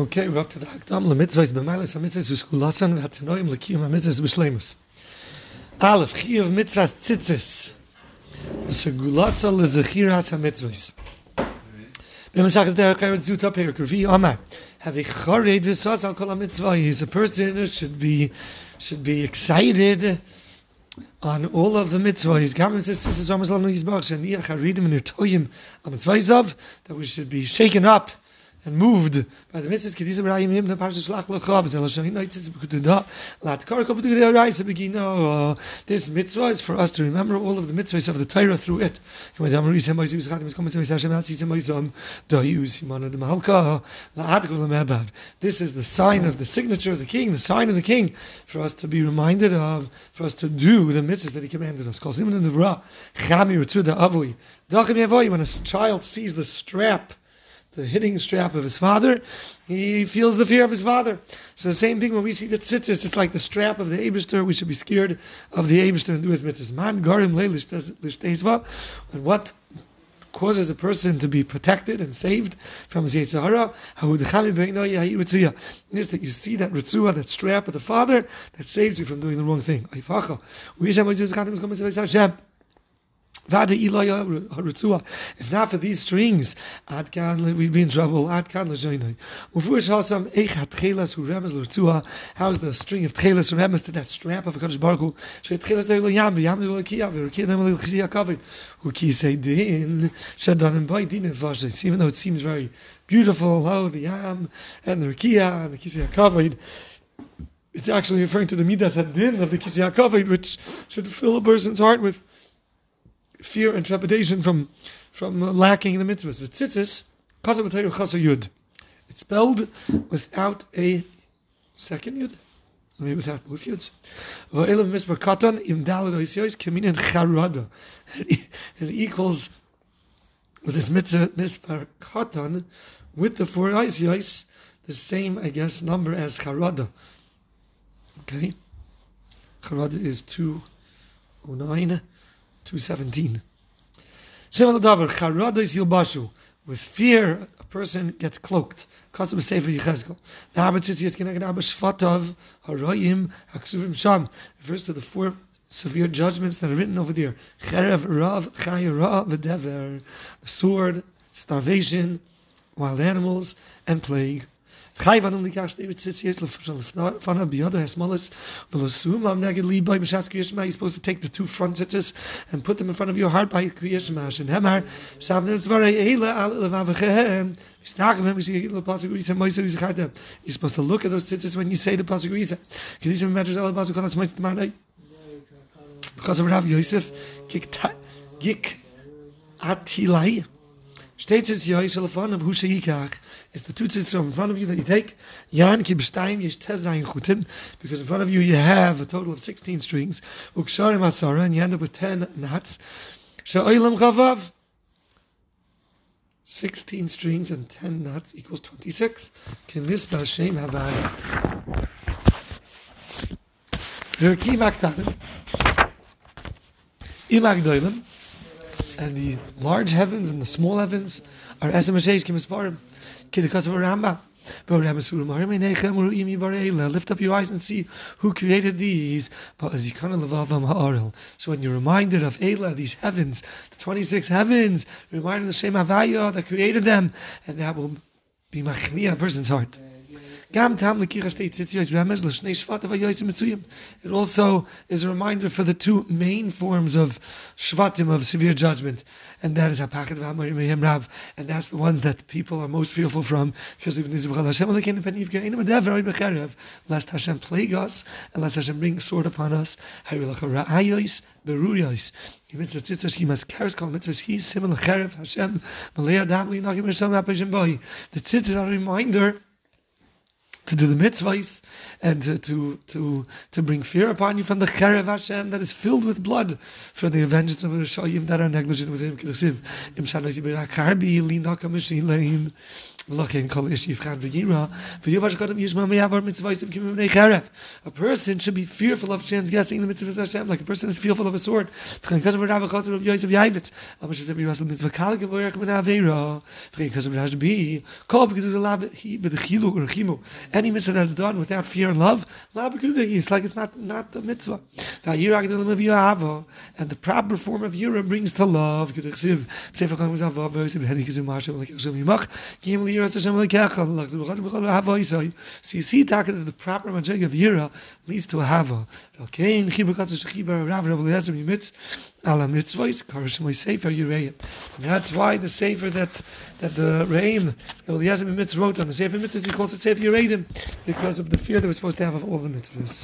Okay, we're up to the Hakdam. The mitzvah is b'mailas ha-mitzvahs u'skulasan v'hatanoim l'kiyum ha-mitzvahs b'shleimus. Aleph, chiyav mitzvahs tzitzis. Segulasa l'zechiras ha-mitzvahs. B'masachas derech eretz zut here, Ravi Amar. Have a chared v'sas al kol ha-mitzvah. He's a person who should be, should be excited on all of the mitzvahs. Gammon says this is almost like Yisbach, shaniach haridim in toyim ha-mitzvahs that we should be shaken up and moved by the mitzvahs kedisa b'rayim him the parsha shlach lechav zel b'kudah lat begino this mitzvah is for us to remember all of the mitzvahs of the Torah through it. Lemebad this is the sign of the signature of the king the sign of the king for us to be reminded of for us to do the mitzvahs that he commanded us. Ritzuda avui yavoi when a child sees the strap the hitting strap of his father, he feels the fear of his father. So the same thing when we see the tzitzis, it's like the strap of the Abishter, we should be scared of the Abishter and do his mitzvahs. Man garim And what causes a person to be protected and saved from his Yetzirah, is that you see that ritzua, that strap of the father, that saves you from doing the wrong thing. If not for these strings, we'd be in trouble. How's the string of tchelas remes to that strap of a Kaddish Baruch Hu? Even though it seems very beautiful, oh, the yam and the rikia and the kizia covered, it's actually referring to the midas din of the kizia covered, which should fill a person's heart with fear and trepidation from from lacking in the mitzvahs. V'tzitzis, kasav b'tayru chasa yud. It's spelled without a second yud. Maybe without both yuds. Va'elam misbar katan im dalad oisyois keminen charada. It equals with this mitzvah misbar katan with the four oisyois the same, I guess, number as charada. Okay? Charada is 209. 217. Similar. With fear, a person gets cloaked. Kasam Sefer. The. Refers to the four severe judgments that are written over there. Cherev Rav. The sword, starvation, wild animals, and plague. Likach David sits lefana biyada hasmalis v'lasum am neged li by. You're supposed to take the two front sitters and put them in front of your heart by. And hemar savnes dvarei eile al levavachem. You're supposed to look at those sitters when you say the pasuk risa. Kedishim matters pasuk tomorrow Because of Rav Yosef, gik atilai. Is the two in front of you that you take, because in front of you you have a total of 16 strings, and you end up with 10 knots. Sha'oilam chavav, 16 strings and 10 knots equals 26. Can this Hashem have imagdoilim, and the large heavens and the small heavens are esemashesh kimisparim. Kidikas of a Rambam. Lift up your eyes and see who created these. So when you're reminded of Ela, these heavens, the 26 heavens, reminded of Shem Havaya that created them, and that will be machnia a person's heart. It also is a reminder for the two main forms of shvatim of severe judgment, and that is hapachet v'hamorim rav, and that's the ones that people are most fearful from, because lest Hashem plague us, and lest Hashem bring sword upon us, the tzitzah are a reminder to do the mitzvahs and to, to, to, to bring fear upon you from the Cherev Hashem that is filled with blood for the vengeance of the Rishayim that are negligent with him. Of. A person should be fearful of transgressing in the mitzvahs of Hashem, like a person is fearful of a sword. Because of Rav Chazar of Yosef Yaivitz. Amash every Rasul mitzvah kalik v'yorach min aveira. Because of Rav Bi. Kol b'gedu lav b'dechilu or chimu. Any mitzvah that's done without fear and love, lav b'gedu it's like it's not not a mitzvah. Of. And the proper form of yira brings to love. Gedu chsiv. Sefer Chagam Zav V'yosef Hedi Kizim Mashav like Hashem Yimach. Gim So you see, Taka, that the proper majig of Yira leads to a Hava. And that's why the Sefer that that the Reim, Eliezer Yimitz wrote on the Sefer Mitzvahs, he calls it Sefer Yireim, because of the fear that we're supposed to have of all the mitzvahs.